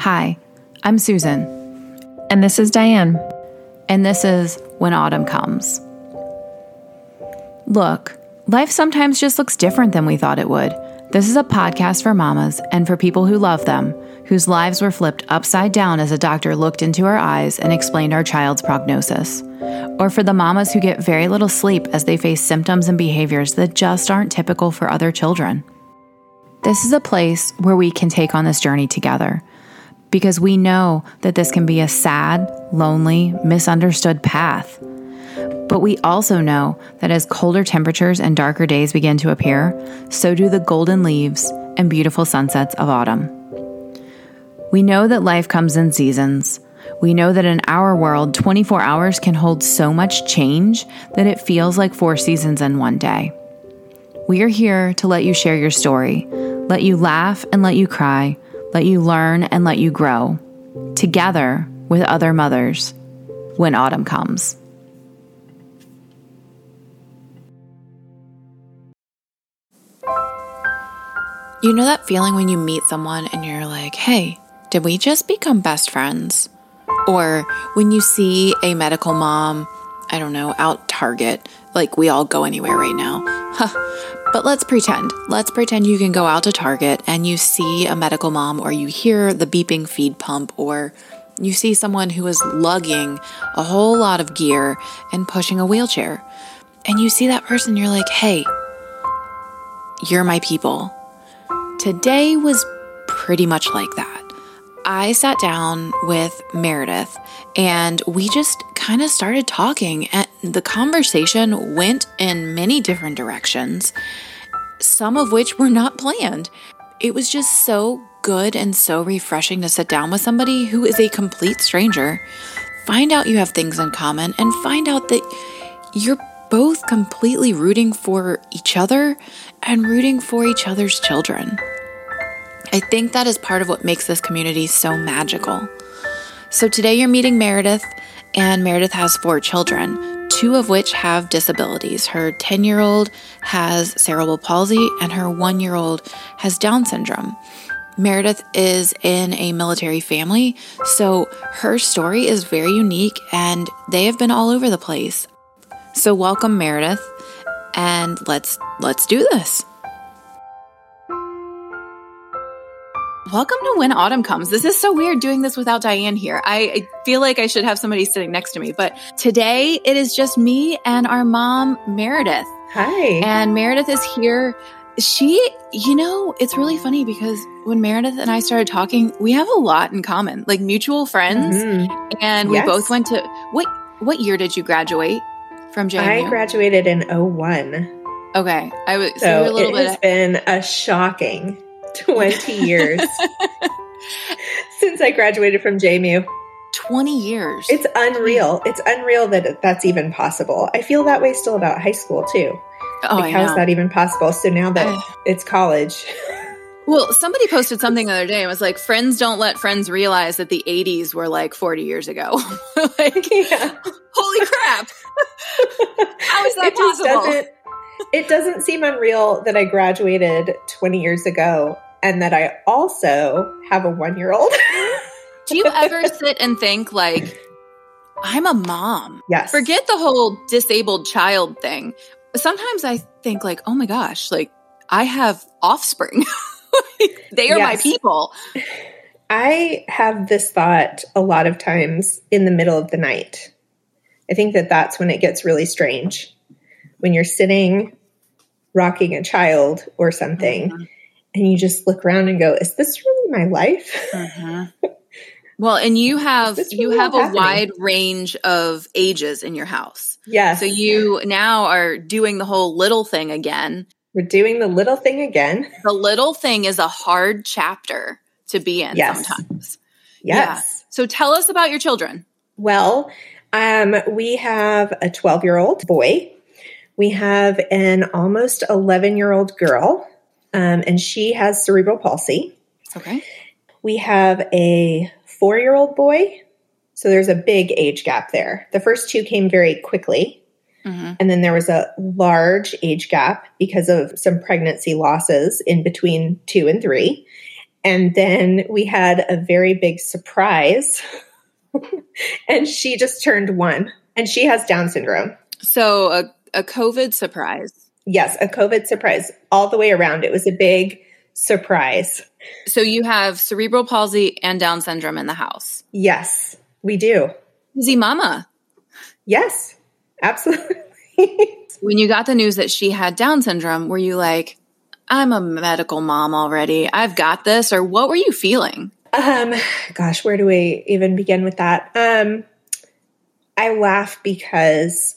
Hi, I'm Susan, And this is Diane. and this is When Autumn Comes. Look, life sometimes just looks different than we thought it would. This is a podcast for mamas and for people who love them, whose lives were flipped upside down as a doctor looked into our eyes and explained our child's prognosis. Or for the mamas who get very little sleep as they face symptoms and behaviors that just aren't typical for other children. This is a place where we can take on this journey together because we know that this can be a sad, lonely, misunderstood path. But we also know that as colder temperatures and darker days begin to appear, so do the golden leaves and beautiful sunsets of autumn. We know that life comes in seasons. We know that in our world, 24 hours can hold so much change that it feels like four seasons in one day. We are here to let you share your story, let you laugh and let you cry, let you learn and let you grow, together with other mothers when autumn comes. You know that feeling when you meet someone and you're like, hey, did we just become best friends? Or when you see a medical mom, I don't know, out Target, like we all go anywhere right now. Huh. But let's pretend. Let's pretend you can go out to Target and you see a medical mom, or you hear the beeping feed pump, or you see someone who is lugging a whole lot of gear and pushing a wheelchair. And you see that person, you're like, hey, you're my people. Today was pretty much like that. I sat down with Meredith and we just kind of started talking, and the conversation went in many different directions, some of which were not planned. It was just so good and so refreshing to sit down with somebody who is a complete stranger, find out you have things in common, and find out that you're both completely rooting for each other and rooting for each other's children. I think that is part of what makes this community so magical. So today you're meeting Meredith, and Meredith has four children, two of which have disabilities. Her 10 year old has cerebral palsy, and her one year old has Down syndrome. Meredith is in a military family, so her story is very unique and they have been all over the place. So welcome Meredith and let's let's do this. Welcome to When Autumn Comes. This is so weird doing this without Diane here. I, I feel like I should have somebody sitting next to me, but today it is just me and our mom, Meredith. Hi. And Meredith is here. She, you know, it's really funny because when Meredith and I started talking, we have a lot in common, like mutual friends. Mhm. And we Yes. both went to what what year did you graduate from JMU? I graduated in 01. okay. I was so, So a little it bit has been a shocking 20 years since I graduated from JMU. 20 years. It's unreal. It's unreal that that's even possible. I feel that way still about high school too. oh, like, I how is know. that even possible? So now that Ugh. it's college, Well, somebody posted something the other day. It was like, friends don't let friends realize that the 80s were like 40 years ago. like, yeah, holy crap. How is that it possible? doesn't. It doesn't seem unreal that I graduated 20 years ago and that I also have a one year old. Do you ever sit and think, like, I'm a mom? Yes. Forget the whole disabled child thing. Sometimes I think, like, oh my gosh, like, I have offspring. they are my people. I have this thought a lot of times in the middle of the night. I think that that's when it gets really strange. When you're sitting rocking a child or something Mhm. And you just look around and go, is this really my life? Mhm. Well, and you have this you really have a happening? wide range of ages in your house. yes. So you now are doing the whole little thing again. We're doing the little thing again. The little thing is a hard chapter to be in Yes. sometimes. Yes. So tell us about your children. Well, um, we have a 12 year old boy. We have an almost 11 year old girl, um, and she has cerebral palsy. Okay. We have a four year old boy. So there's a big age gap there. The first two came very quickly. hmm And then there was a large age gap because of some pregnancy losses in between two and three. And then we had a very big surprise. and she just turned one and she has Down syndrome. So a, a COVID surprise. Yes, a COVID surprise all the way around. It was a big surprise. So you have cerebral palsy and Down syndrome in the house. Yes, we do. Easy mama. Yes, absolutely. when you got the news that she had Down syndrome, were you like, I'm a medical mom already. I've got this. Or what were you feeling? Um, gosh, where do we even begin with that? Um, I laugh because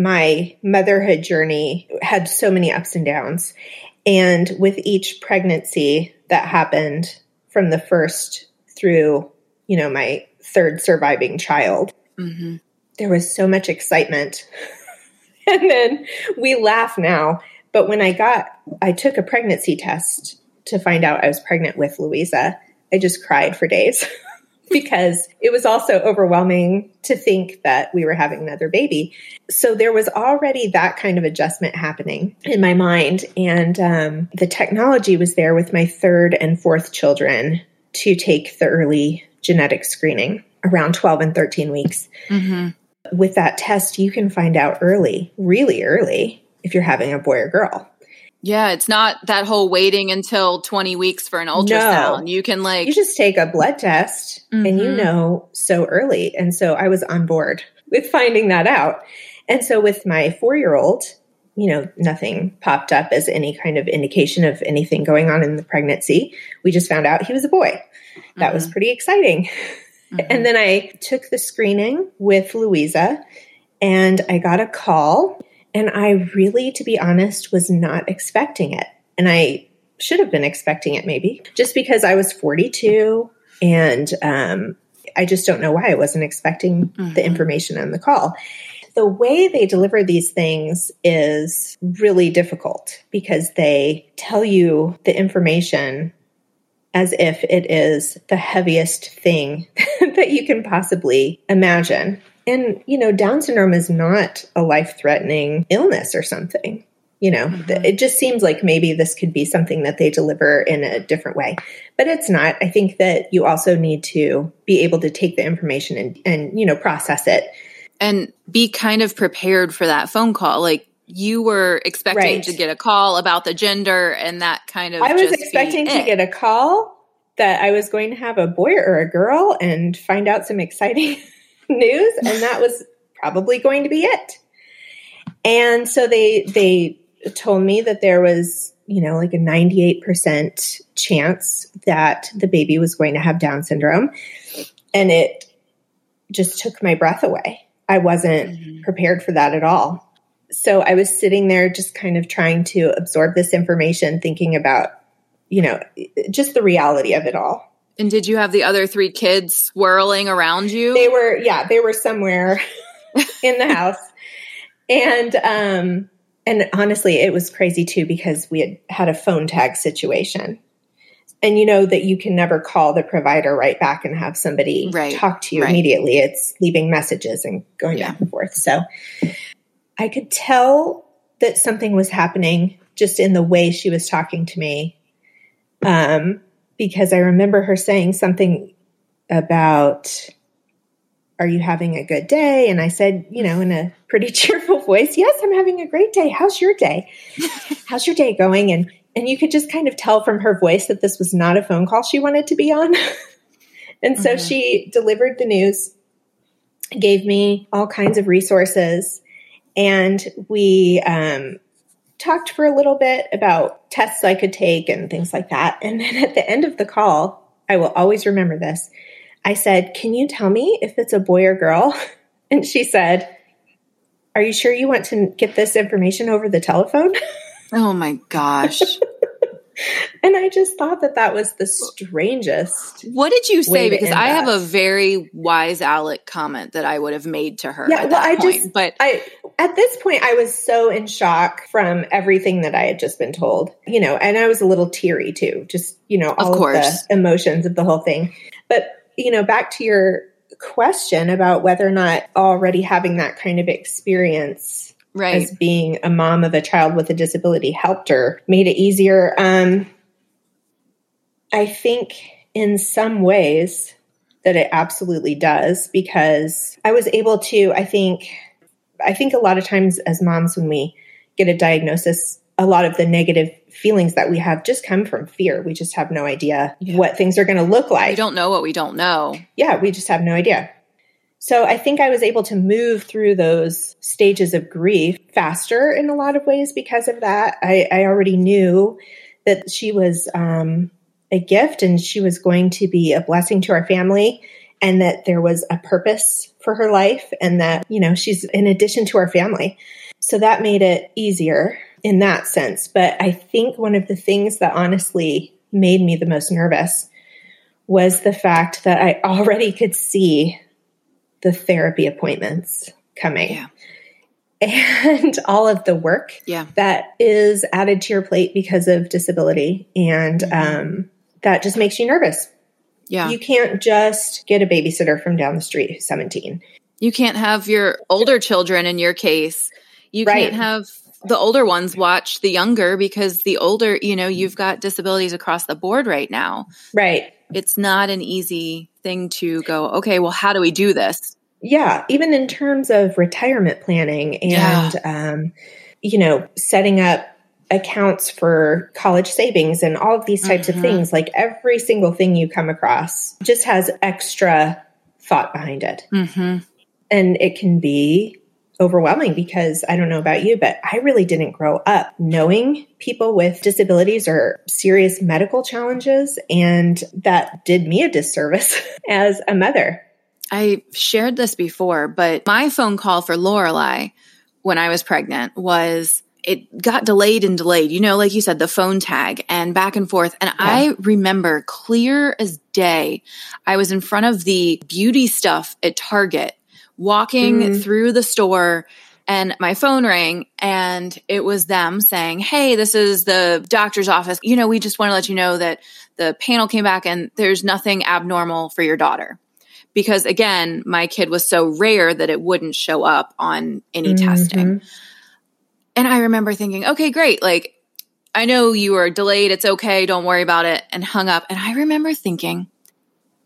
my motherhood journey had so many ups and downs. And with each pregnancy that happened from the first through, you know, my third surviving child, mm-hmm. there was so much excitement. and then we laugh now. But when I got, I took a pregnancy test to find out I was pregnant with Louisa. I just cried for days. because it was also overwhelming to think that we were having another baby. So there was already that kind of adjustment happening in my mind. And um, the technology was there with my third and fourth children to take the early genetic screening around 12 and 13 weeks. Mm-hmm. With that test, you can find out early, really early, if you're having a boy or girl. Yeah, it's not that whole waiting until 20 weeks for an ultrasound. No. You can like You just take a blood test mm-hmm. and you mm-hmm. know so early. And so I was on board with finding that out. And so with my 4-year-old, you know, nothing popped up as any kind of indication of anything going on in the pregnancy. We just found out he was a boy. That mm-hmm. was pretty exciting. Mm-hmm. And then I took the screening with Louisa and I got a call and I really, to be honest, was not expecting it. And I should have been expecting it maybe just because I was 42 and um, I just don't know why I wasn't expecting mm-hmm. the information on the call. The way they deliver these things is really difficult because they tell you the information as if it is the heaviest thing that you can possibly imagine. And, you know, Down syndrome is not a life threatening illness or something. You know, mm-hmm. it just seems like maybe this could be something that they deliver in a different way, but it's not. I think that you also need to be able to take the information and, and you know, process it. And be kind of prepared for that phone call. Like, you were expecting right. to get a call about the gender and that kind of I was expecting to get a call that I was going to have a boy or a girl and find out some exciting news, and that was probably going to be it. And so they they told me that there was, you know, like a 98% chance that the baby was going to have Down syndrome. And it just took my breath away. I wasn't mm-hmm. prepared for that at all. So I was sitting there just kind of trying to absorb this information, thinking about, you know, just the reality of it all. And did you have the other three kids swirling around you? They were, yeah, they were somewhere in the house. And, um, and honestly, it was crazy too because we had had a phone tag situation. And you know that you can never call the provider right back and have somebody right. talk to you right. immediately. It's leaving messages and going yeah. back and forth. So I could tell that something was happening just in the way she was talking to me. Um, because I remember her saying something about, Are you having a good day? And I said, you know, in a pretty cheerful voice, Yes, I'm having a great day. How's your day? How's your day going? And and you could just kind of tell from her voice that this was not a phone call she wanted to be on. and so mm-hmm. she delivered the news, gave me all kinds of resources, and we um, talked for a little bit about tests I could take and things like that. And then at the end of the call, I will always remember this. I said, Can you tell me if it's a boy or girl? And she said, Are you sure you want to get this information over the telephone? Oh my gosh. And I just thought that that was the strangest. What did you say? Because I have a very wise Alec comment that I would have made to her. Yeah, well, I point. just, but I, at this point, I was so in shock from everything that I had just been told, you know, and I was a little teary too, just, you know, all of, course. of the emotions of the whole thing. But, you know, back to your question about whether or not already having that kind of experience right. as being a mom of a child with a disability helped her, made it easier. Um, I think in some ways that it absolutely does because I was able to, I think, I think a lot of times as moms, when we get a diagnosis, a lot of the negative feelings that we have just come from fear. We just have no idea yeah. what things are going to look like. We don't know what we don't know. Yeah, we just have no idea. So I think I was able to move through those stages of grief faster in a lot of ways because of that. I, I already knew that she was um, a gift and she was going to be a blessing to our family and that there was a purpose for her life and that, you know, she's in addition to our family. So that made it easier in that sense. But I think one of the things that honestly made me the most nervous was the fact that I already could see the therapy appointments coming. Yeah. And all of the work yeah. that is added to your plate because of disability. And mm-hmm. um, that just makes you nervous. Yeah. You can't just get a babysitter from down the street who's 17. You can't have your older children in your case. You right. can't have the older ones watch the younger because the older, you know, you've got disabilities across the board right now. Right. It's not an easy thing to go, okay, well, how do we do this? Yeah. Even in terms of retirement planning and, yeah. um, you know, setting up accounts for college savings and all of these types mm-hmm. of things, like every single thing you come across just has extra thought behind it. Mm-hmm. And it can be overwhelming because I don't know about you, but I really didn't grow up knowing people with disabilities or serious medical challenges. And that did me a disservice as a mother. I shared this before, but my phone call for Lorelai when I was pregnant was it got delayed and delayed. You know, like you said, the phone tag and back and forth. And yeah. I remember clear as day, I was in front of the beauty stuff at Target walking mm. through the store and my phone rang and it was them saying, Hey, this is the doctor's office. You know, we just want to let you know that the panel came back and there's nothing abnormal for your daughter. Because again, my kid was so rare that it wouldn't show up on any mm-hmm. testing. And I remember thinking, okay, great. Like, I know you were delayed. It's okay. Don't worry about it. And hung up. And I remember thinking,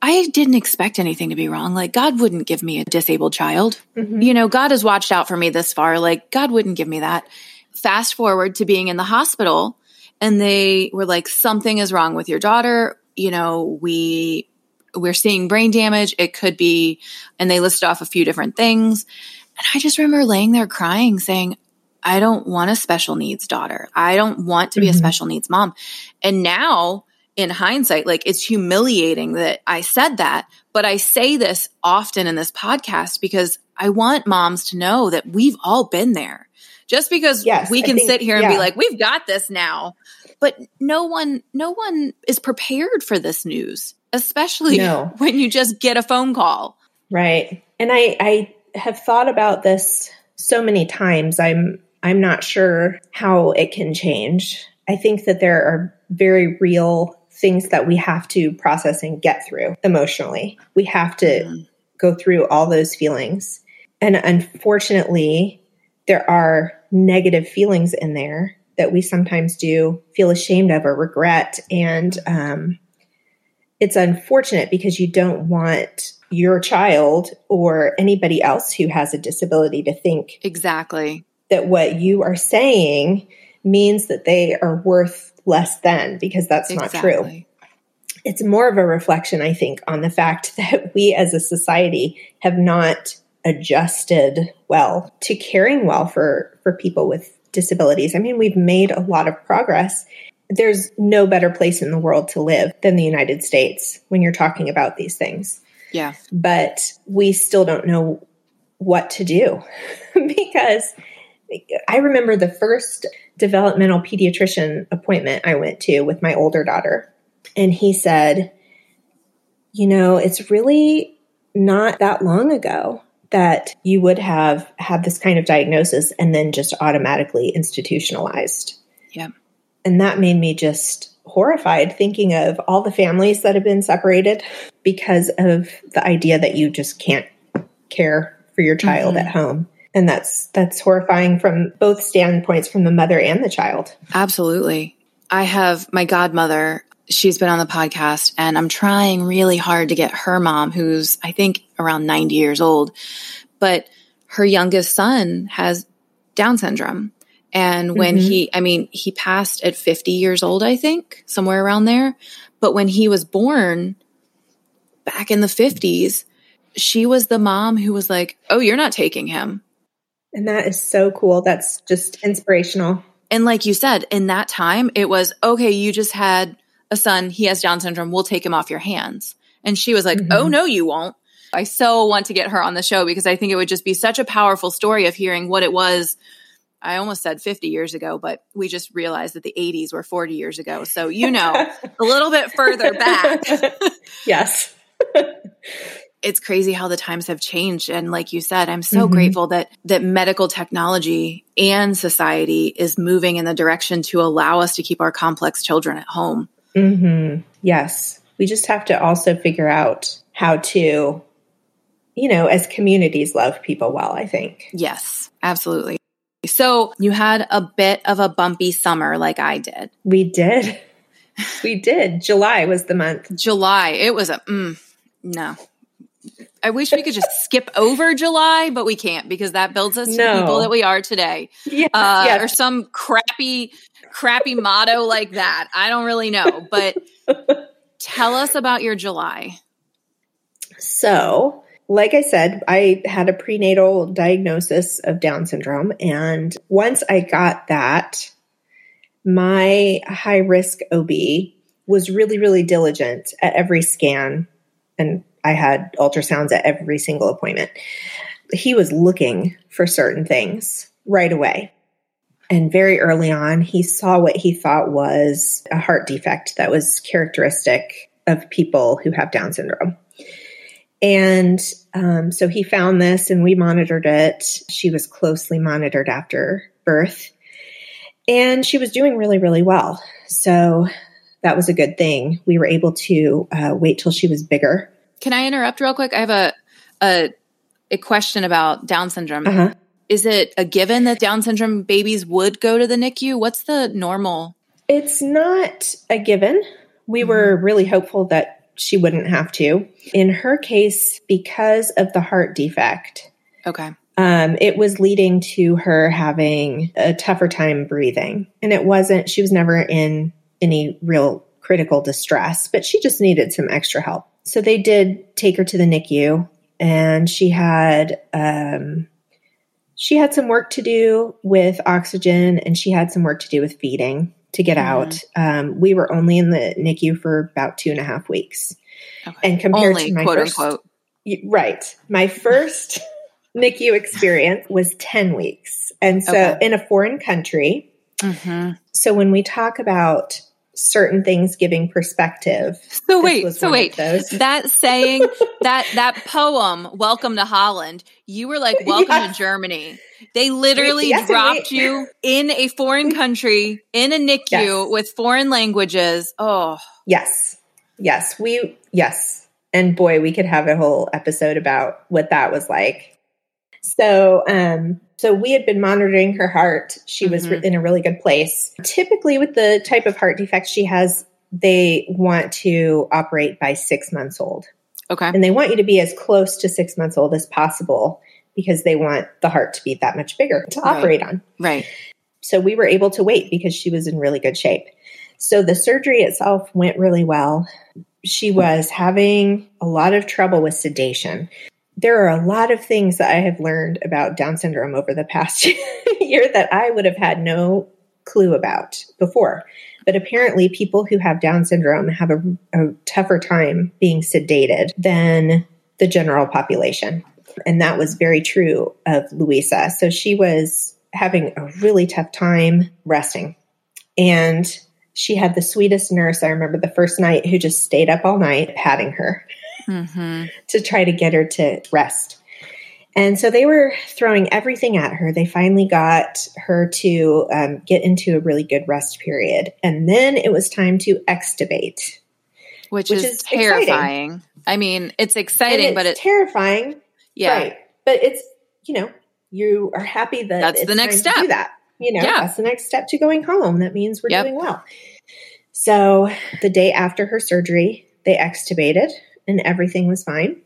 I didn't expect anything to be wrong. Like, God wouldn't give me a disabled child. Mm-hmm. You know, God has watched out for me this far. Like, God wouldn't give me that. Fast forward to being in the hospital, and they were like, something is wrong with your daughter. You know, we, we're seeing brain damage. It could be, and they listed off a few different things. And I just remember laying there crying, saying, I don't want a special needs daughter. I don't want to be mm-hmm. a special needs mom. And now, in hindsight, like it's humiliating that I said that, but I say this often in this podcast because I want moms to know that we've all been there. Just because yes, we can think, sit here and yeah. be like, we've got this now, but no one, no one is prepared for this news, especially no. when you just get a phone call. Right. And I, I have thought about this so many times. I'm, I'm not sure how it can change. I think that there are very real things that we have to process and get through emotionally. We have to mm-hmm. go through all those feelings. And unfortunately, there are negative feelings in there that we sometimes do feel ashamed of or regret. And um, it's unfortunate because you don't want your child or anybody else who has a disability to think exactly that what you are saying means that they are worth less than because that's exactly. not true. It's more of a reflection, I think, on the fact that we as a society have not adjusted well to caring well for, for people with disabilities. I mean, we've made a lot of progress. There's no better place in the world to live than the United States when you're talking about these things. Yeah. But we still don't know what to do because I remember the first developmental pediatrician appointment I went to with my older daughter. And he said, You know, it's really not that long ago that you would have had this kind of diagnosis and then just automatically institutionalized. Yeah. And that made me just horrified thinking of all the families that have been separated because of the idea that you just can't care for your child mm-hmm. at home and that's that's horrifying from both standpoints from the mother and the child absolutely i have my godmother she's been on the podcast and I'm trying really hard to get her mom, who's I think around 90 years old, but her youngest son has Down syndrome. And when Mhm. he, I mean, he passed at 50 years old, I think, somewhere around there. But when he was born back in the 50s, she was the mom who was like, Oh, you're not taking him. And that is so cool. That's just inspirational. And like you said, in that time, it was okay, you just had a son, he has Down syndrome, we'll take him off your hands. And she was like, Mhm. oh, no, you won't. I so want to get her on the show because I think it would just be such a powerful story of hearing what it was. I almost said 50 years ago, but we just realized that the 80s were 40 years ago. So, you know, a little bit further back. yes. it's crazy how the times have changed and like you said i'm so Mhm. grateful that that medical technology and society is moving in the direction to allow us to keep our complex children at home hmm Yes. We just have to also figure out how to, you know, as communities love people well, I think. yes absolutely so you had a bit of a bumpy summer like i did We did. We did. July was the month. july it was a mm, no I wish we could just skip over July, but we can't because that builds us to the No. people that we are today. Yes. uh, yes. or some crappy, crappy motto like that. I don't really know, but tell us about your July. So, like I said, I had a prenatal diagnosis of Down syndrome. And once I got that, my high risk OB was really, really diligent at every scan. And I had ultrasounds at every single appointment. He was looking for certain things right away. And very early on, he saw what he thought was a heart defect that was characteristic of people who have Down syndrome. And um, so he found this and we monitored it. She was closely monitored after birth. And she was doing really, really well. So that was a good thing. We were able to uh, wait till she was bigger. Can I interrupt real quick? I have a a, a question about Down syndrome. Uh-huh. Is it a given that Down syndrome babies would go to the NICU? What's the normal? It's not a given. We were really hopeful that she wouldn't have to. In her case, because of the heart defect, Okay. um, it was leading to her having a tougher time breathing. And it wasn't, she was never in any real critical distress, but she just needed some extra help. So they did take her to the NICU and she had, um, she had some work to do with oxygen and she had some work to do with feeding to get Mhm. out. Um, we were only in the NICU for about two and a half weeks. Okay. And compared Only to my quote first, unquote. Right. My first NICU experience was 10 weeks. And so Okay. in a foreign country. hmm So when we talk about certain things giving perspective. So wait, so wait. those. That saying, that that poem, "Welcome to Holland," you were like, "Welcome Yes. to Germany." They literally Yes, dropped we- you in a foreign country in a NICU Yes. with foreign languages. Oh, Yes. Yes. We, yes. And boy, we could have a whole episode about what that was like. So, um, so we had been monitoring her heart. She was Mhm. in a really good place. Typically, with the type of heart defect she has, they want to operate by six months old. okay. And they want you to be as close to six months old as possible because they want the heart to be that much bigger to Right. operate on. Right. So we were able to wait because she was in really good shape. So the surgery itself went really well. She was having a lot of trouble with sedation. There are a lot of things that I have learned about Down syndrome over the past year that I would have had no clue about before. But apparently, people who have Down syndrome have a, a tougher time being sedated than the general population. And that was very true of Louisa. So she was having a really tough time resting. And she had the sweetest nurse. I remember the first night who just stayed up all night patting her hmm to try to get her to rest. And so they were throwing everything at her. They finally got her to um, get into a really good rest period. And then it was time to extubate. Which, Which is, is exciting. terrifying. I mean, it's exciting, and but it's terrifying. yeah. Right. But it's, you know, you are happy that That's it's the next step. do that. You know, Yeah. that's the next step to going home. That means we're Yep. doing well. So the day after her surgery, they extubated and everything was fine.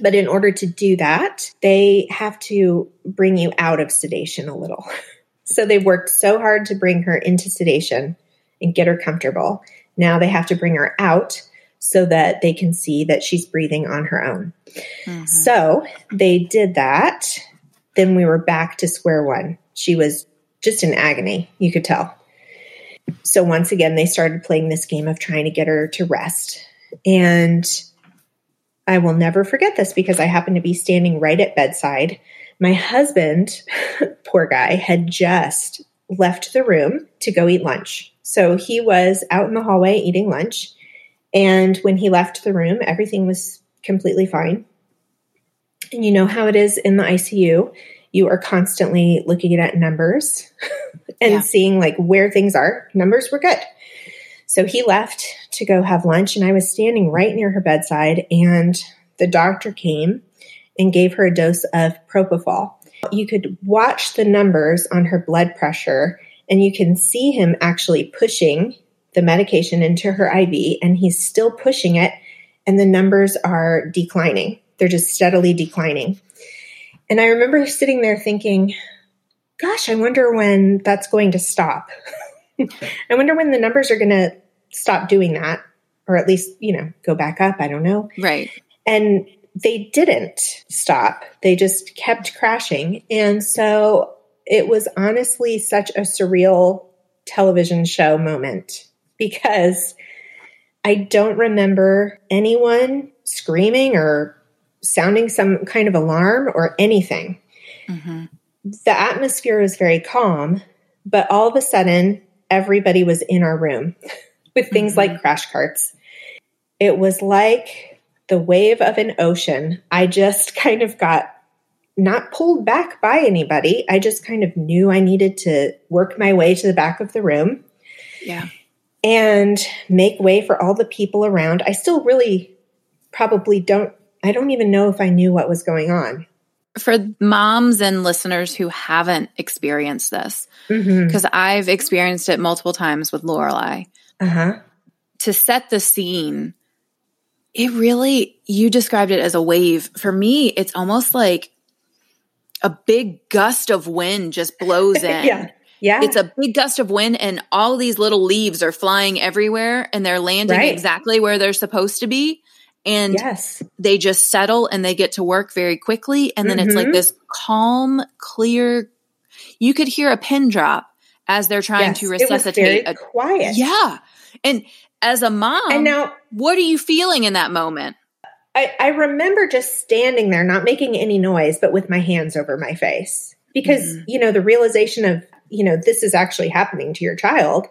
But in order to do that, they have to bring you out of sedation a little. So they worked so hard to bring her into sedation and get her comfortable. Now they have to bring her out so that they can see that she's breathing on her own. Mm-hmm. So they did that. Then we were back to square one. She was just in agony, you could tell. So once again, they started playing this game of trying to get her to rest. And I will never forget this because I happened to be standing right at bedside. My husband, poor guy, had just left the room to go eat lunch. So he was out in the hallway eating lunch. And when he left the room, everything was completely fine. And you know how it is in the ICU. You are constantly looking at numbers and yeah. seeing like where things are. Numbers were good. So he left to go have lunch, and I was standing right near her bedside, and the doctor came and gave her a dose of propofol. You could watch the numbers on her blood pressure, and you can see him actually pushing the medication into her IV, and he's still pushing it, and the numbers are declining. They're just steadily declining. And I remember sitting there thinking, gosh, I wonder when that's going to stop. I wonder when the numbers are going to stop doing that, or at least, you know, go back up. I don't know. Right. And they didn't stop, they just kept crashing. And so it was honestly such a surreal television show moment because I don't remember anyone screaming or sounding some kind of alarm or anything. Mm-hmm. The atmosphere was very calm, but all of a sudden, everybody was in our room with things mm-hmm. like crash carts. It was like the wave of an ocean. I just kind of got not pulled back by anybody. I just kind of knew I needed to work my way to the back of the room. Yeah and make way for all the people around. I still really probably don't, I don't even know if I knew what was going on. For moms and listeners who haven't experienced this, because mm-hmm. I've experienced it multiple times with Lorelai, uh-huh. to set the scene, it really, you described it as a wave. For me, it's almost like a big gust of wind just blows in. yeah. Yeah. It's a big gust of wind and all these little leaves are flying everywhere and they're landing right. exactly where they're supposed to be. And yes. they just settle and they get to work very quickly. And then mm-hmm. it's like mm-hmm. this calm, clear, you could hear a pin drop as they're trying yes, to resuscitate. a, quiet. Yeah. And as a mom, and now, what are you feeling in that moment? I, I remember just standing there, not making any noise, but with my hands over my face because, mm-hmm. you know, the realization of you know, this is actually happening to your child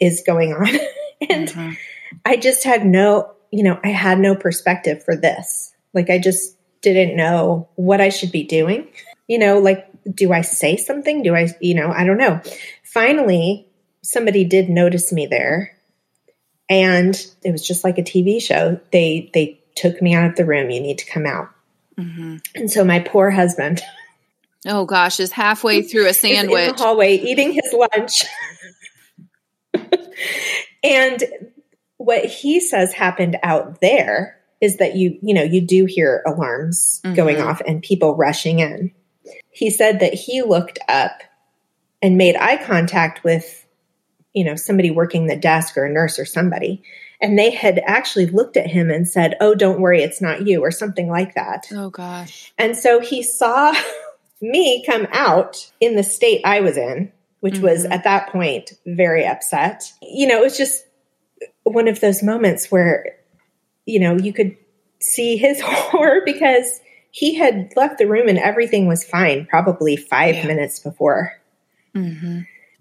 is going on. and mm-hmm. I just had no, you know, I had no perspective for this. Like I just didn't know what I should be doing. You know, like, do I say something? Do I, you know, I don't know. Finally, somebody did notice me there and it was just like a TV show. They, they took me out of the room. You need to come out. Mm-hmm. And so my poor husband, Oh gosh, is halfway through a sandwich. in the hallway eating his lunch. and what he says happened out there is that you, you know, you do hear alarms mm-hmm. going off and people rushing in. He said that he looked up and made eye contact with, you know, somebody working the desk or a nurse or somebody. And they had actually looked at him and said, Oh, don't worry, it's not you, or something like that. Oh, gosh. And so he saw me come out in the state I was in, which mm-hmm. was at that point very upset. You know, it was just one of those moments where, you know, you could see his horror because he had left the room and everything was fine probably five yeah. minutes before. Mm-hmm.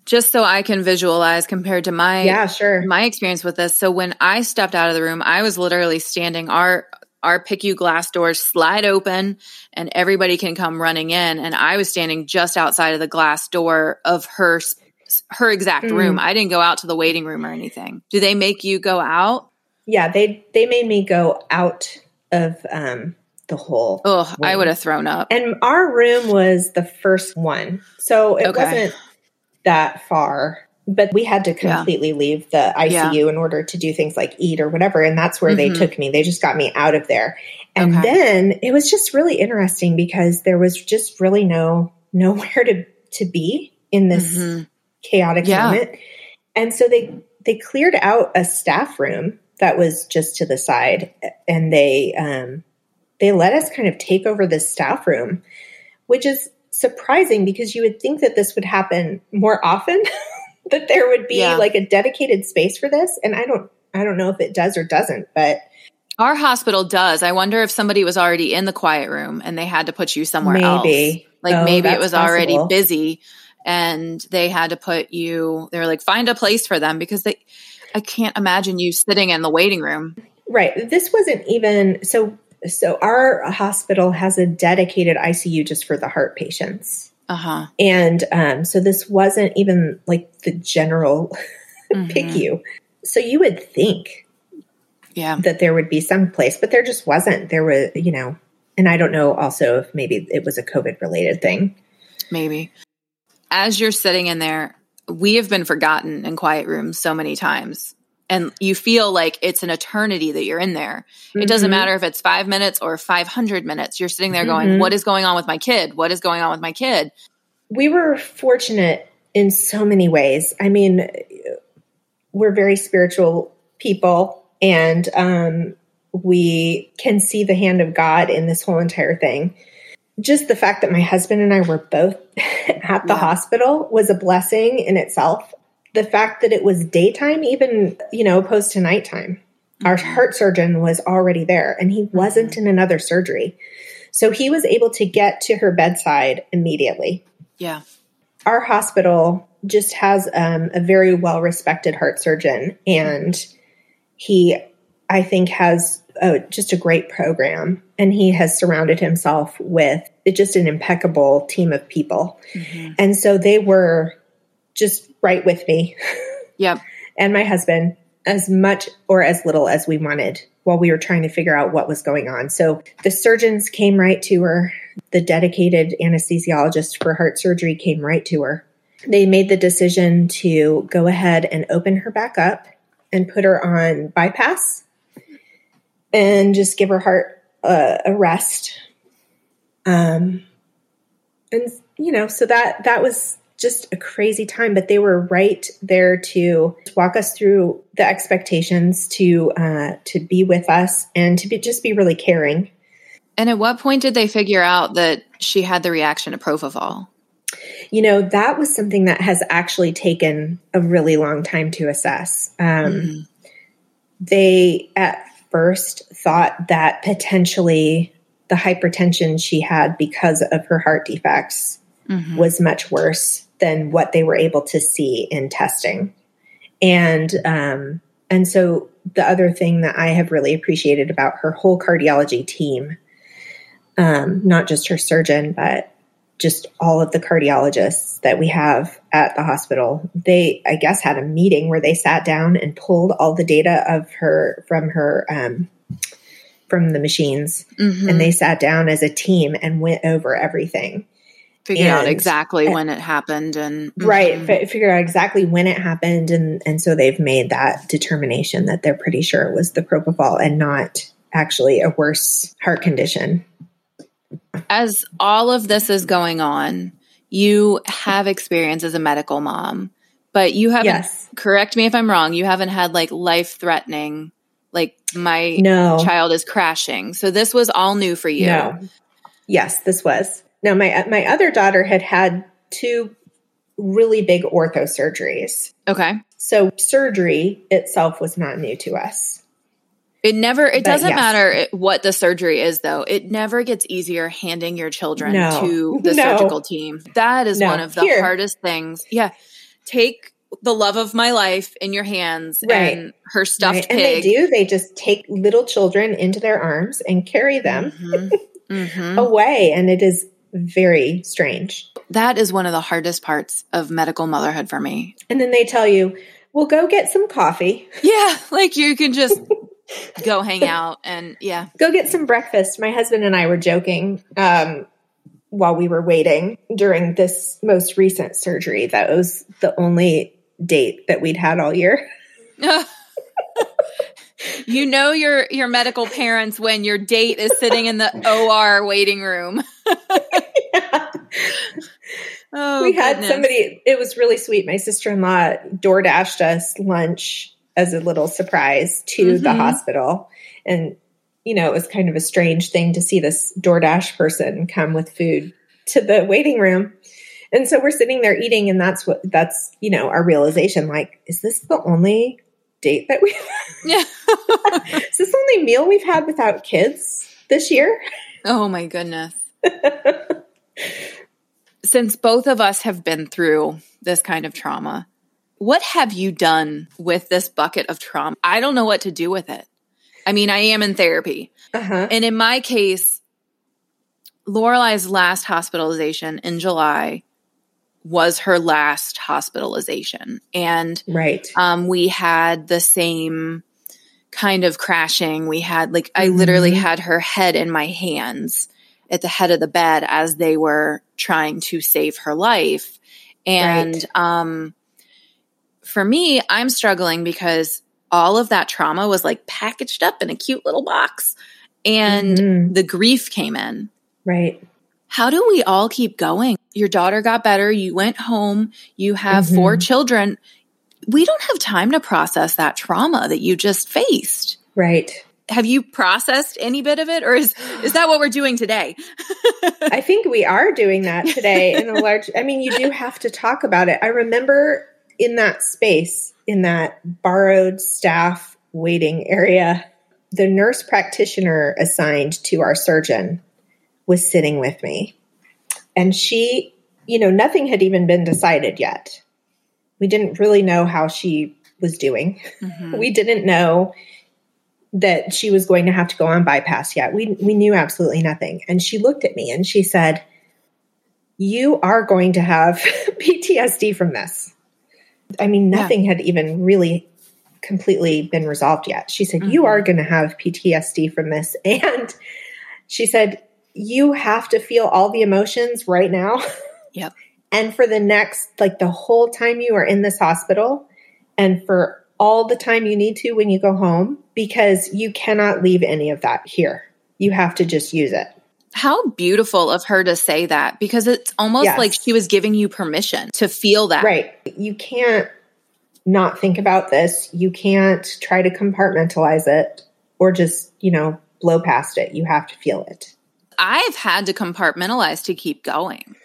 Just so I can visualize compared to my yeah sure my experience with this. So when I stepped out of the room, I was literally standing. Our our PICU glass doors slide open and everybody can come running in. And I was standing just outside of the glass door of her her exact mm. room. I didn't go out to the waiting room or anything. Do they make you go out? Yeah, they they made me go out of um the whole. Oh, I would have thrown up. And our room was the first one, so it okay. wasn't that far but we had to Yeah. completely leave the ICU in order to do things like eat or whatever. And that's where they Mhm. took me. They just got me out of there. And Okay. then it was just really interesting because there was just really no nowhere to to be in this Mhm. chaotic Yeah. moment. And so they they cleared out a staff room that was just to the side and they um they let us kind of take over this staff room, which is surprising because you would think that this would happen more often that there would be Yeah. like a dedicated space for this and I don't I don't know if it does or doesn't, but Our hospital does. I wonder if somebody was already in the quiet room and they had to put you somewhere else. maybe Like Oh, maybe it was already busy and they had to put you they were like find a place for them because they I can't imagine you sitting in the waiting room. Right. This wasn't even so so our hospital has a dedicated ICU just for the heart patients. Uh-huh. And um, so this wasn't even like the general Mhm. PICU. So you would think Yeah. that there would be some place, but there just wasn't. There was, you know, and I don't know also if maybe it was a COVID related thing. Maybe. As you're sitting in there, we have been forgotten in quiet rooms so many times. And you feel like it's an eternity that you're in there. It doesn't Mhm. matter if it's five minutes or 500 minutes. You're sitting there going, Mhm. What is going on with my kid? What is going on with my kid? we were fortunate in so many ways. I mean, we're very spiritual people, and um, we can see the hand of God in this whole entire thing. Just the fact that my husband and I were both at the Yeah. hospital was a blessing in itself. The fact that it was daytime, even, you know, opposed to nighttime. Our Mhm. heart surgeon was already there and he wasn't in another surgery. So he was able to get to her bedside immediately Yeah. our hospital just has um, a very well respected heart surgeon, and he, I think, has uh just a great program, and he has surrounded himself with just an impeccable team of people, Mhm. and so they were just right with me Yep. and my husband as much or as little as we wanted while we were trying to figure out what was going on. So the surgeons came right to her. The dedicated anesthesiologist for heart surgery came right to her. They made the decision to go ahead and open her back up and put her on bypass and just give her heart uh, a rest. Um, and you know, so that that was just a crazy time, but they were right there to walk us through the expectations, to uh, to be with us, and to be just be really caring. And at what point did they figure out that she had the reaction to propofol? You know, that was something that has actually taken a really long time to assess. Um, Mhm. They at first thought that potentially the hypertension she had because of her heart defects Mhm. was much worse than what they were able to see in testing. And um, and so the other thing that I have really appreciated about her whole cardiology team, um, not just her surgeon, but just all of the cardiologists that we have at the hospital, they I guess had a meeting where they sat down and pulled all the data of her from her um, from the machines, Mhm. and they sat down as a team and went over everything. Figured out and- exactly when it happened and right Mhm. fi- figure out exactly when it happened and and so they've made that determination that they're pretty sure it was the propofol and not actually a worse heart condition as all of this is going on, you have experience as a medical mom, but you haven't, yes correct me if I'm wrong, you haven't had like life threatening, like my no child is crashing. So this was all new for you. no yes this was no my my other daughter had had two really big ortho surgeries Okay. so surgery itself was not new to us It never, it But doesn't yes. matter what the surgery is though. It never gets easier handing your children No. to the No. surgical team. That is No. one of the Here. hardest things. Yeah. Take the love of my life in your hands Right. and her stuffed Right? and they do they just take little children into their arms and carry them Mhm. Mhm. away and it is very strange That is one of the hardest parts of medical motherhood for me. And then they tell you, well, go get some coffee, Yeah, like you can just go hang out and yeah. go get some breakfast. My husband and I were joking um, while we were waiting during this most recent surgery. That was the only date that we'd had all year. you know your your medical parents when your date is sitting in the OR waiting room. Oh, we had somebody. It was really sweet. My sister in law door dashed us lunch as a little surprise to mm-hmm. the hospital, and you know it was kind of a strange thing to see this DoorDash person come with food to the waiting room. And so we're sitting there eating, and that's what that's you know our realization. Like, is this the only date that we? Yeah. is this the only meal we've had without kids this year? Oh my goodness. Since both of us have been through this kind of trauma, what have you done with this bucket of trauma? I don't know what to do with it. I mean, I am in therapy. Uh-huh. And in my case, Lorelai's last hospitalization in July was her last hospitalization. And right. um, we had the same kind of crashing. We had like I literally mm-hmm. had her head in my hands at the head of the bed as they were trying to save her life. And right. um for me, I'm struggling because all of that trauma was like packaged up in a cute little box and mm-hmm. the grief came in. Right. How do we all keep going? Your daughter got better, you went home, you have mm-hmm. four children. We don't have time to process that trauma that you just faced. Right have you processed any bit of it or is is that what we're doing today? I think we are doing that today in a large i mean you do have to talk about it. I remember in that space in that borrowed staff waiting area the nurse practitioner assigned to our surgeon was sitting with me. And she you know nothing had even been decided yet. We didn't really know how she was doing. Mm-hmm. we didn't know that she was going to have to go on bypass yet. We we knew absolutely nothing. And she looked at me and she said, "You are going to have PTSD from this." I mean, nothing yeah. had even really completely been resolved yet. She said, mm-hmm. "You are going to have PTSD from this." And she said, "You have to feel all the emotions right now." Yep. and for the next like the whole time you are in this hospital and for all the time you need to when you go home because you cannot leave any of that here. You have to just use it. How beautiful of her to say that because it's almost yes. like she was giving you permission to feel that. Right. You can't not think about this. You can't try to compartmentalize it or just, you know, blow past it. You have to feel it. I've had to compartmentalize to keep going.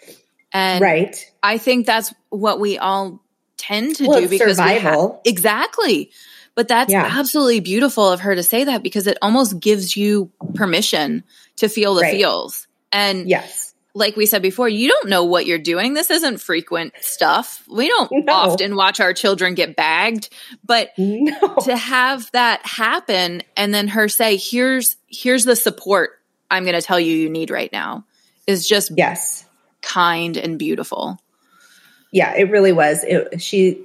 And right. I think that's what we all tend to well, do because survival. Ha- exactly. But that's yeah. absolutely beautiful of her to say that because it almost gives you permission to feel the right. feels. And yes. Like we said before, you don't know what you're doing. This isn't frequent stuff. We don't no. often watch our children get bagged, but no. to have that happen and then her say, "Here's here's the support I'm going to tell you you need right now," is just yes, kind and beautiful yeah, it really was. It, she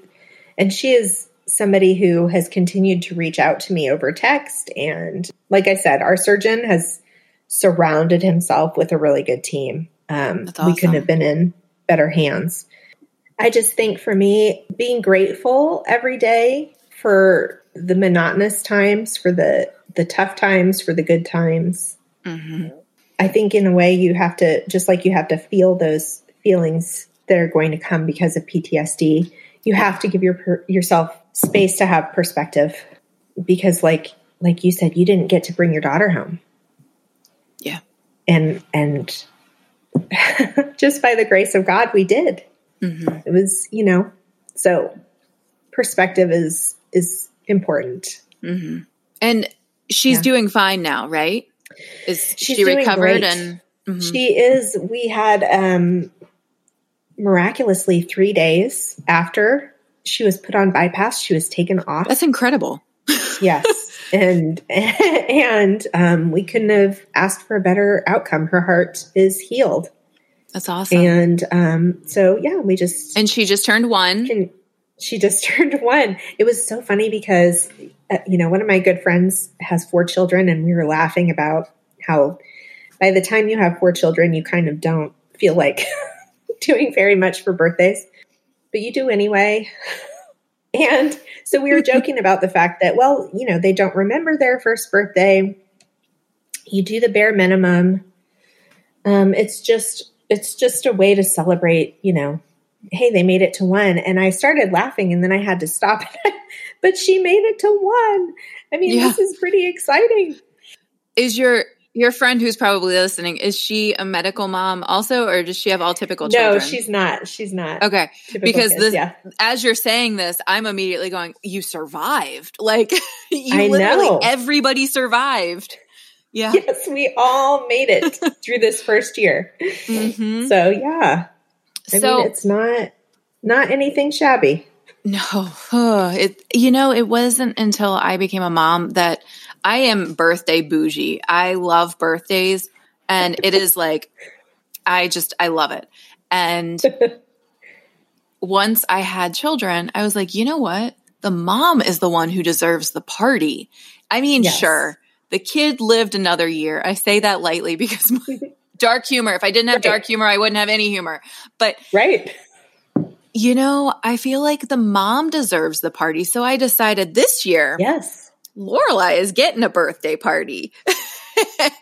and she is somebody who has continued to reach out to me over text and like I said, our surgeon has surrounded himself with a really good team. Um, awesome. we couldn't have been in better hands. I just think for me, being grateful every day for the monotonous times, for the the tough times, for the good times. Mm-hmm. I think in a way you have to just like you have to feel those feelings that are going to come because of PTSD. You have to give your yourself space to have perspective because like like you said you didn't get to bring your daughter home. Yeah. And and just by the grace of God we did. Mm-hmm. It was, you know, so perspective is is important. Mm-hmm. And she's yeah. doing fine now, right? Is she's she recovered and mm-hmm. she is we had um miraculously, three days after she was put on bypass, she was taken off. That's incredible. yes. And and um, we couldn't have asked for a better outcome. Her heart is healed. That's awesome. And um, so yeah, we just and she just turned one. Can, she just turned one. It was so funny because uh, you know one of my good friends has four children, and we were laughing about how by the time you have four children, you kind of don't feel like doing very much for birthdays, but you do anyway. And so we were joking about the fact that, well, you know, they don't remember their first birthday. You do the bare minimum. Um, it's just it's just a way to celebrate, you know, hey, they made it to one. And I started laughing and then I had to stop. it. but she made it to one. I mean, yeah. this is pretty exciting. Is your your friend who's probably listening, is she a medical mom also, or does she have all typical children? No, she's not. She's not. Okay. Because kids, this, yeah. as you're saying this, I'm immediately going, you survived. Like you I literally, know. everybody survived. Yeah. Yes, we all made it through this first year. Mm-hmm. So yeah. I so, mean, it's not, not anything shabby. No, it, you know, it wasn't until I became a mom that I am birthday bougie. I love birthdays and it is like, I just, I love it. And once I had children, I was like, you know what? The mom is the one who deserves the party. I mean, yes. sure, the kid lived another year. I say that lightly because dark humor, if I didn't have right. dark humor, I wouldn't have any humor. But, right. You know, I feel like the mom deserves the party. So I decided this year. Yes Lorelai is getting a birthday party.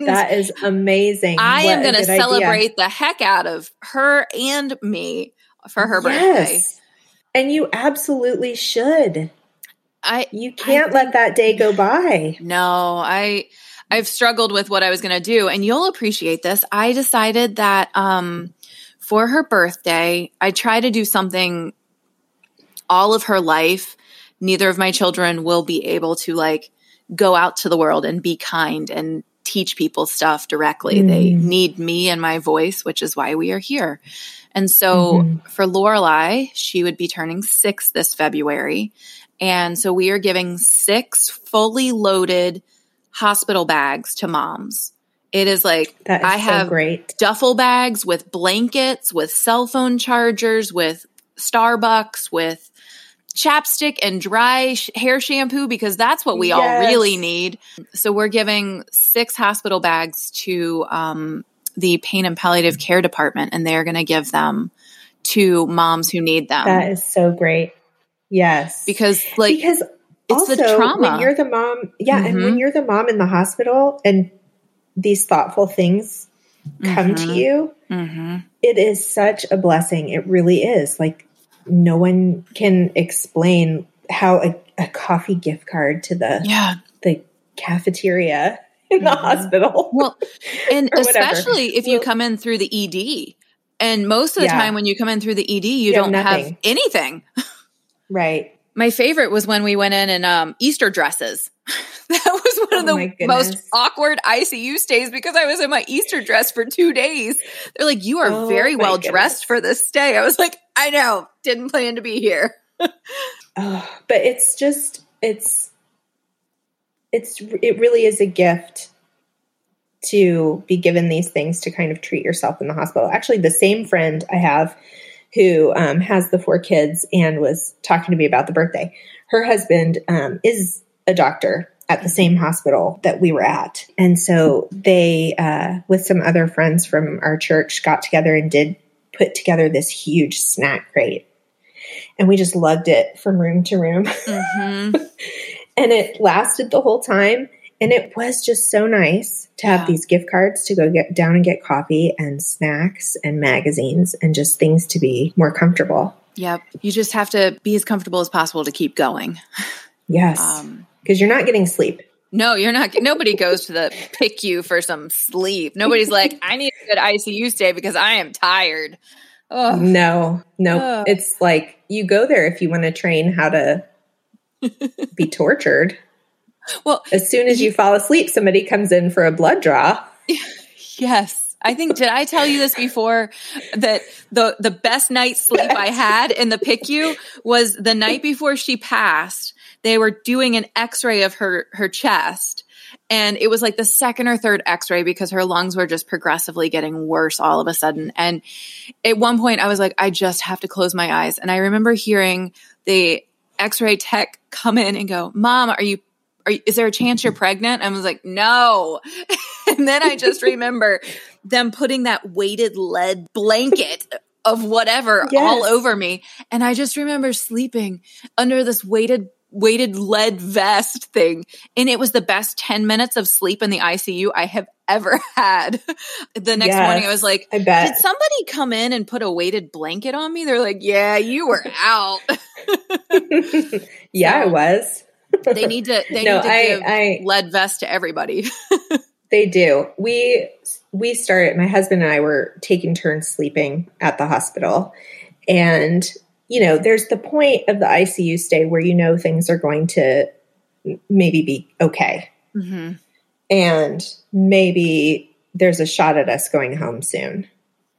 that is amazing. I what am going to celebrate idea. the heck out of her and me for her yes. birthday. And you absolutely should. I you can't I let that day go by. No, I I've struggled with what I was going to do and you'll appreciate this. I decided that um for her birthday, I try to do something all of her life neither of my children will be able to like go out to the world and be kind and teach people stuff directly. Mm. They need me and my voice, which is why we are here. And so mm-hmm. for Lorelai, she would be turning six this February. And so we are giving six fully loaded hospital bags to moms. It is like is I have so great. duffel bags with blankets, with cell phone chargers, with Starbucks, with chapstick and dry sh- hair shampoo because that's what we yes. all really need. So we're giving six hospital bags to um, the pain and palliative care department, and they're going to give them to moms who need them. That is so great. Yes, because like because it's also, the trauma when you're the mom. Yeah, mm-hmm. and when mm-hmm. you're the mom in the hospital, and these thoughtful things come mm-hmm. to you. Mm-hmm. It is such a blessing. It really is. Like no one can explain how a, a coffee gift card to the yeah the cafeteria in the mm-hmm. hospital. Well, and especially if you come in through the ED. And most of the yeah. time when you come in through the ED, you, you don't have, have anything. Right. My favorite was when we went in in um, Easter dresses. that was one of oh the most awkward ICU stays because I was in my Easter dress for two days. They're like, You are oh very well goodness. dressed for this stay. I was like, I know, didn't plan to be here. oh, but it's just, it's, it's, it really is a gift to be given these things to kind of treat yourself in the hospital. Actually, the same friend I have who um, has the four kids and was talking to me about the birthday, her husband um, is a doctor at the same hospital that we were at. And so they, uh, with some other friends from our church, got together and did put together this huge snack crate. And we just lugged it from room to room. Mm-hmm. and it lasted the whole time. And it was just so nice to have yeah. these gift cards to go get down and get coffee and snacks and magazines and just things to be more comfortable. Yep. You just have to be as comfortable as possible to keep going. Yes. Um, because you're not getting sleep. No, you're not. Nobody goes to the PICU for some sleep. Nobody's like, I need a good ICU stay because I am tired. Ugh. No, no. Ugh. It's like you go there if you want to train how to be tortured. Well, as soon as you fall asleep, somebody comes in for a blood draw. Yes. I think did I tell you this before that the the best night's sleep I had in the PICU was the night before she passed they were doing an x-ray of her her chest and it was like the second or third x-ray because her lungs were just progressively getting worse all of a sudden and at one point i was like i just have to close my eyes and i remember hearing the x-ray tech come in and go mom are you is there a chance you're pregnant? I was like, no. and then I just remember them putting that weighted lead blanket of whatever Yes. all over me. And I just remember sleeping under this weighted weighted lead vest thing. And it was the best 10 minutes of sleep in the ICU I have ever had. the next morning I was like, I bet. did somebody come in and put a weighted blanket on me? They're like, yeah, you were out. yeah, I So- was. They need to they No, need to I- give I- lead vest to everybody. They do. We we started. My husband and I were taking turns sleeping at the hospital, and you know, there's the point of the ICU stay where you know things are going to maybe be okay, hmm and maybe there's a shot at us going home soon.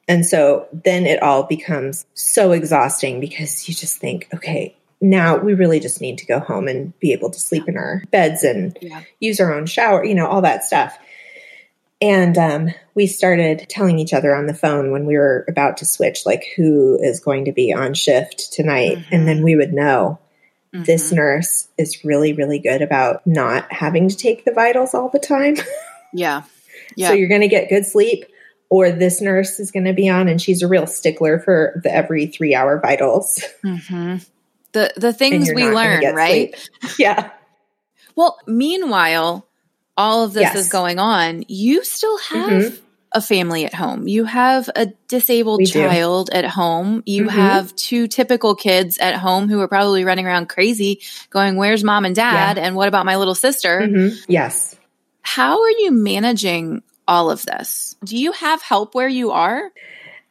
And so then it all becomes so exhausting because you just think, okay, now we really just need to go home and be able to sleep in our beds and Yeah. use our own shower, you know, all that stuff. And um, we started telling each other on the phone when we were about to switch, like who is going to be on shift tonight. And then we would know this Mhm. nurse is really, really good about not having to take the vitals all the time. Yeah. Yeah. So you're going to get good sleep, or this nurse is going to be on and she's a real stickler for the every three hour vitals. hmm The the things we learn, right? sleep. Yeah. Well, meanwhile, all of this Yes. is going on. You still have Mhm. a family at home. You have a disabled We do. child at home. You Mhm. have two typical kids at home who are probably running around crazy, going, "Where's mom and dad? And what about my little sister?" Mhm. Yes. How are you managing all of this? Do you have help where you are?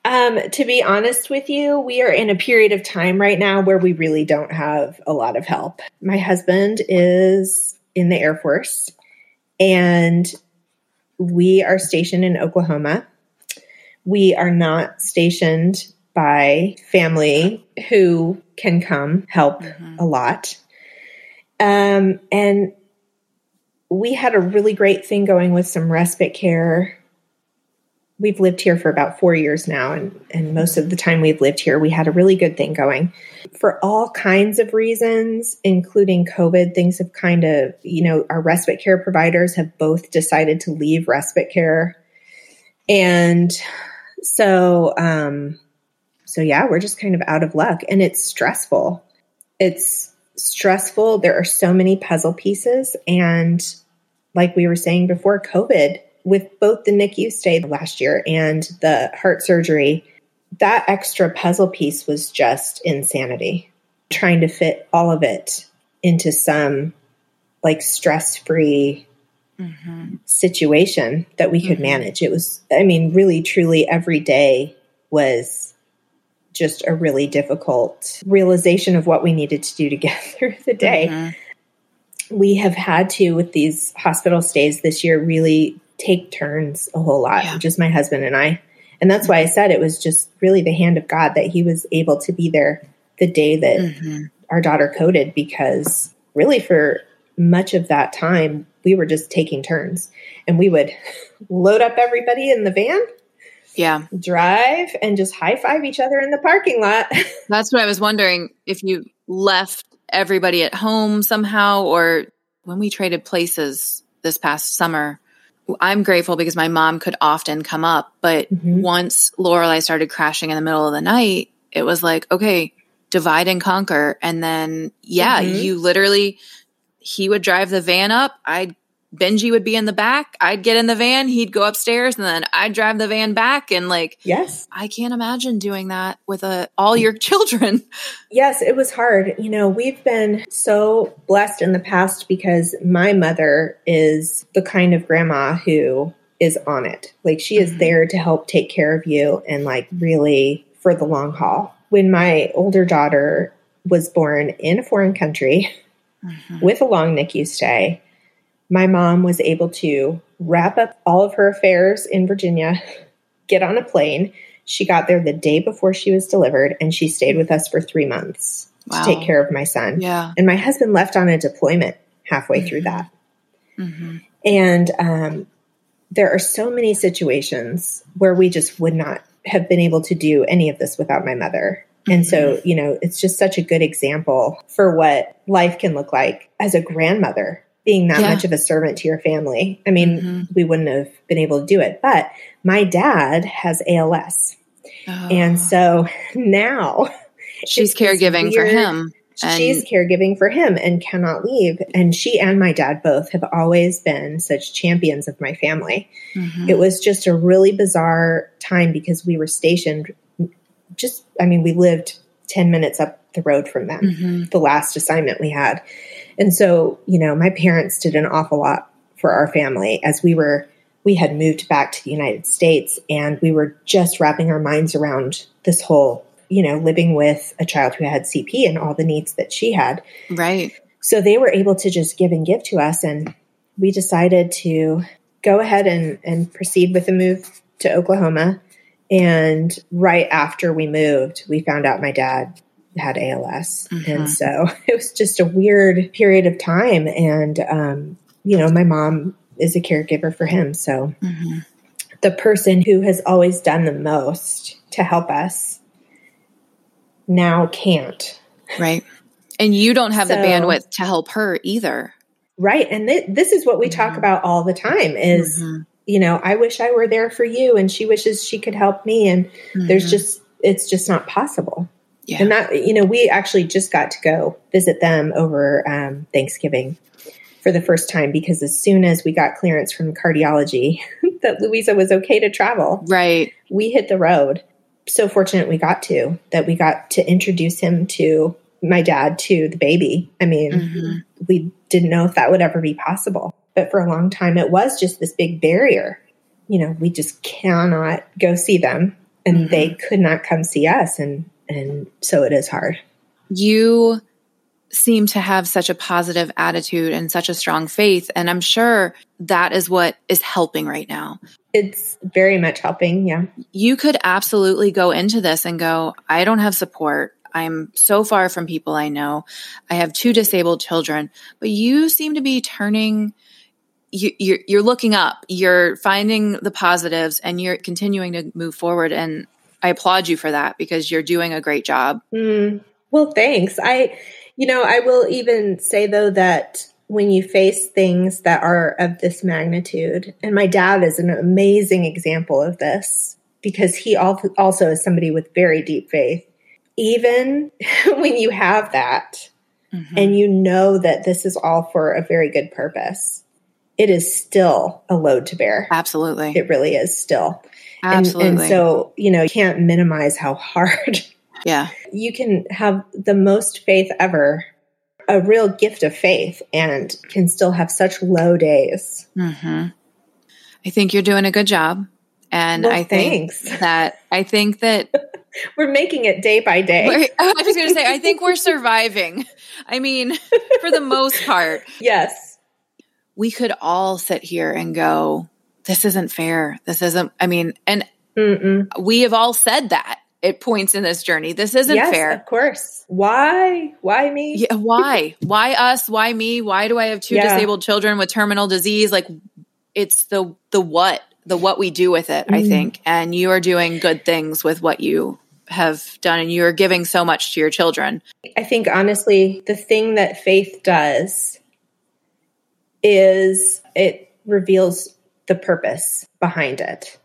Um, to be honest with you, we are in a period of time right now where we really don't have a lot of help. My husband is in the Air Force and we are stationed in Oklahoma. We are not stationed by family who can come help a lot. Um, and we had a really great thing going with some respite care we've lived here for about four years now and, and most of the time we've lived here we had a really good thing going. For all kinds of reasons including covid things have kind of you know our respite care providers have both decided to leave respite care. And so um so yeah we're just kind of out of luck and it's stressful. It's stressful. There are so many puzzle pieces and like we were saying before covid with both the NICU stay last year and the heart surgery, that extra puzzle piece was just insanity. Trying to fit all of it into some like stress free situation that we could Mhm. manage. It was, I mean, really, truly every day was just a really difficult realization of what we needed to do to get through the day Mhm. we have had to with these hospital stays this year really take turns a whole lot Yeah. just my husband and i and that's why i said it was just really the hand of god that he was able to be there the day that Mhm. our daughter coded because really for much of that time we were just taking turns and we would load up everybody in the van Yeah. drive and just high five each other in the parking lot That's what I was wondering if you left everybody at home somehow or when we traded places this past summer. I'm grateful because my mom could often come up, but Mhm. once Lorelai started crashing in the middle of the night, it was like, okay, divide and conquer. And then, yeah, Mhm. you literally, he would drive the van up. I'd, Benji would be in the back. I'd get in the van. He'd go upstairs and then I'd drive the van back. And like, yes I can't imagine doing that with a, all your children. Yes, it was hard. You know, we've been so blessed in the past because my mother is the kind of grandma who is on it. Like she is Mhm. there to help take care of you and like really for the long haul. When my older daughter was born in a foreign country with a long NICU stay, my mom was able to wrap up all of her affairs in Virginia, get on a plane. She got there the day before she was delivered, and she stayed with us for three months Wow. to take care of my son. Yeah. And my husband left on a deployment halfway through that. hmm And um, there are so many situations where we just would not have been able to do any of this without my mother. And so, you know, it's just such a good example for what life can look like as a grandmother, being that Yeah. much of a servant to your family. I mean, Mhm. we wouldn't have been able to do it. But my dad has ALS Oh. And so now she's caregiving weird, for him. And- she's caregiving for him and cannot leave. And she and my dad both have always been such champions of my family. Mm-hmm. It was just a really bizarre time because we were stationed just, I mean, we lived 10 minutes up the road from them, mm-hmm. the last assignment we had. And so, you know, my parents did an awful lot for our family as we were we had moved back to the United States and we were just wrapping our minds around this whole, you know, living with a child who had CP and all the needs that she had. Right. So they were able to just give and give to us and we decided to go ahead and, and proceed with the move to Oklahoma. And right after we moved, we found out my dad had ALS. Mm-hmm. And so it was just a weird period of time. And, um, you know, my mom is a caregiver for him. So mm-hmm. the person who has always done the most to help us now can't. Right. And you don't have so, the bandwidth to help her either. Right. And th- this is what we mm-hmm. talk about all the time is, mm-hmm. you know, I wish I were there for you and she wishes she could help me. And there's mm-hmm. just, it's just not possible. Yeah. And that, you know, we actually just got to go visit them over um, Thanksgiving for the first time because as soon as we got clearance from cardiology that Louisa was okay to travel, right, we hit the road. So fortunate we got to that we got to introduce him to my dad to the baby. I mean, mm-hmm. we didn't know if that would ever be possible, but for a long time it was just this big barrier. You know, we just cannot go see them and mm-hmm. they could not come see us and and so it is hard. You seem to have such a positive attitude and such a strong faith. And I'm sure that is what is helping right now. It's very much helping. Yeah. You could absolutely go into this and go, I don't have support. I'm so far from people I know. I have two disabled children, but you seem to be turning. You, you're, you're looking up, you're finding the positives, and you're continuing to move forward. And I applaud you for that because you're doing a great job. Mm, well, thanks. I, you know, I will even say though that when you face things that are of this magnitude, and my dad is an amazing example of this because he also is somebody with very deep faith. Even when you have that mm-hmm. and you know that this is all for a very good purpose, it is still a load to bear. Absolutely. It really is still. Absolutely. And, and so, you know, you can't minimize how hard yeah. You can have the most faith ever, a real gift of faith, and can still have such low days. Mm-hmm. I think you're doing a good job. And well, I think thanks. that I think that we're making it day by day. I was going to say, I think we're surviving. I mean, for the most part. Yes. We could all sit here and go, this isn't fair. This isn't, I mean, and Mm-mm. we have all said that at points in this journey. This isn't yes, fair. Of course. Why? Why me? Yeah, why? why us? Why me? Why do I have two yeah. disabled children with terminal disease? Like it's the the what, the what we do with it, mm. I think. And you are doing good things with what you have done and you're giving so much to your children. I think honestly, the thing that faith does is it reveals the purpose behind it.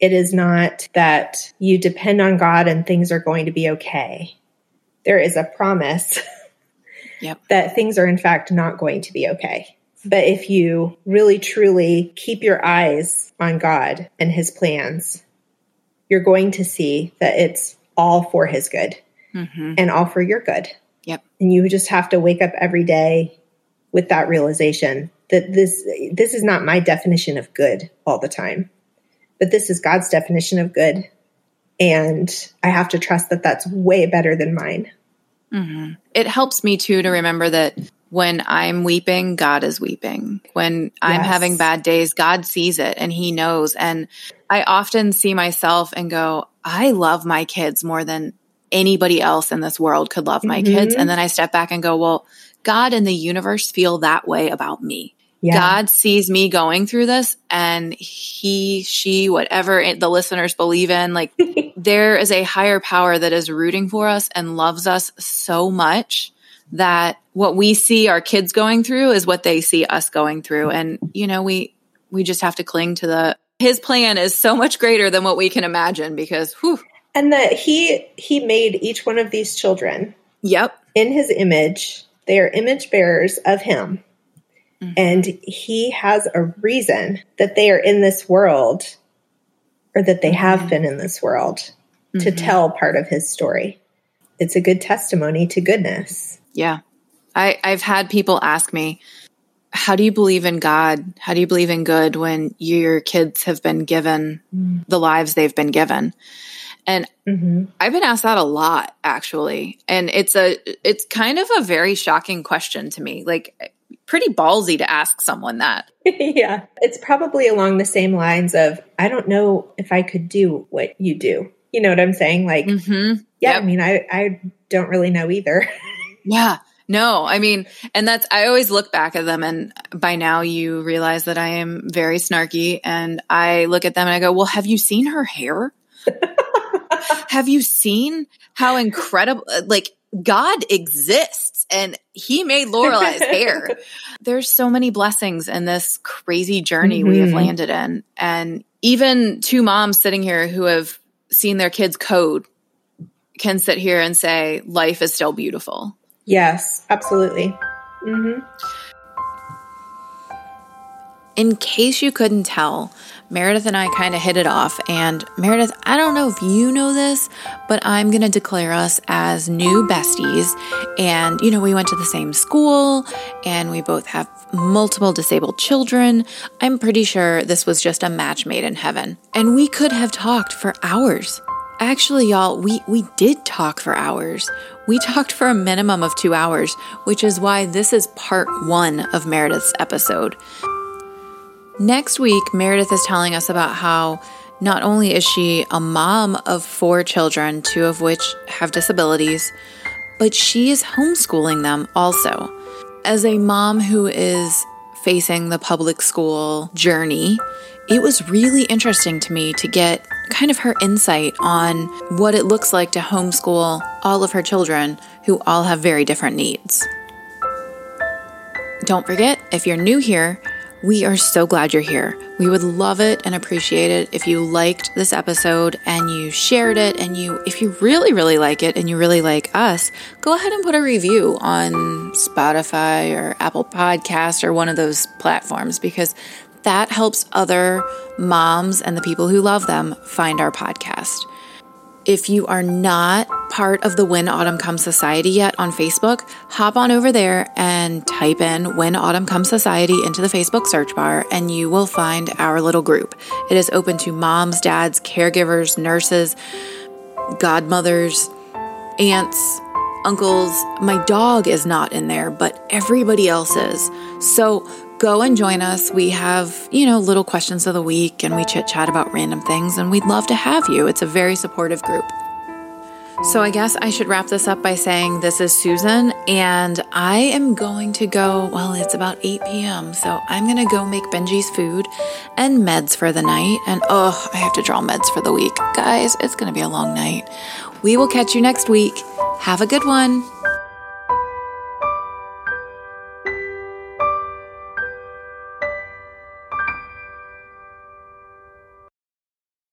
It is not that you depend on God and things are going to be okay. There is a promise yep. that things are, in fact, not going to be okay. But if you really truly keep your eyes on God and His plans, you're going to see that it's all for His good mm-hmm. and all for your good. Yep. And you just have to wake up every day with that realization that this this is not my definition of good all the time but this is God's definition of good. And I have to trust that that's way better than mine. Mm-hmm. It helps me too to remember that when I'm weeping, God is weeping. When I'm yes. having bad days, God sees it and He knows. And I often see myself and go, I love my kids more than anybody else in this world could love my mm-hmm. kids. And then I step back and go, well, God and the universe feel that way about me. Yeah. God sees me going through this and he, she, whatever the listeners believe in, like there is a higher power that is rooting for us and loves us so much that what we see our kids going through is what they see us going through. And, you know, we, we just have to cling to the, his plan is so much greater than what we can imagine because, whew. And that he he made each one of these children Yep. in his image. They are image bearers of him. Mm-hmm. And he has a reason that they are in this world or that they have mm-hmm. been in this world to mm-hmm. tell part of his story. It's a good testimony to goodness. Yeah. I, I've had people ask me, how do you believe in God? How do you believe in good when your kids have been given mm. the lives they've been given? And I've been asked that a lot actually. And it's a it's kind of a very shocking question to me. Like pretty ballsy to ask someone that. yeah. It's probably along the same lines of I don't know if I could do what you do. You know what I'm saying? Like, Mhm. yeah, Yep. I mean, I, I don't really know either. Yeah. No, I mean, and that's, I always look back at them and by now you realize that I am very snarky and I look at them and I go, well, have you seen her hair? have you seen how incredible, like God exists and he made Lorelai's hair. There's so many blessings in this crazy journey we have Mhm. landed in. And even two moms sitting here who have seen their kids code can sit here and say, life is still beautiful. yes, absolutely. hmm In case you couldn't tell, Meredith and I kind of hit it off. And Meredith, I don't know if you know this, but I'm going to declare us as new besties. And, you know, we went to the same school and we both have multiple disabled children. I'm pretty sure this was just a match made in heaven. And we could have talked for hours. Actually, y'all, we, we did talk for hours. We talked for a minimum of two hours, which is why this is part one of Meredith's episode. Next week, Meredith is telling us about how not only is she a mom of four children, two of which have disabilities, but she is homeschooling them also. As a mom who is facing the public school journey, it was really interesting to me to get kind of her insight on what it looks like to homeschool all of her children who all have very different needs. Don't forget, if you're new here, we are so glad you're here. We would love it and appreciate it if you liked this episode and you shared it and you if you really really like it and you really like us, go ahead and put a review on Spotify or Apple Podcast or one of those platforms because that helps other moms and the people who love them find our podcast. If you are not part of the When Autumn Comes Society yet on Facebook, hop on over there and type in When Autumn Comes Society into the Facebook search bar, and you will find our little group. It is open to moms, dads, caregivers, nurses, godmothers, aunts, uncles. My dog is not in there, but everybody else is. So go and join us. We have, you know, little questions of the week and we chit chat about random things, and we'd love to have you. It's a very supportive group. So I guess I should wrap this up by saying this is Susan, and I am going to go. Well, it's about 8 p.m., so I'm going to go make Benji's food and meds for the night. And oh, I have to draw meds for the week. Guys, it's going to be a long night. We will catch you next week. Have a good one.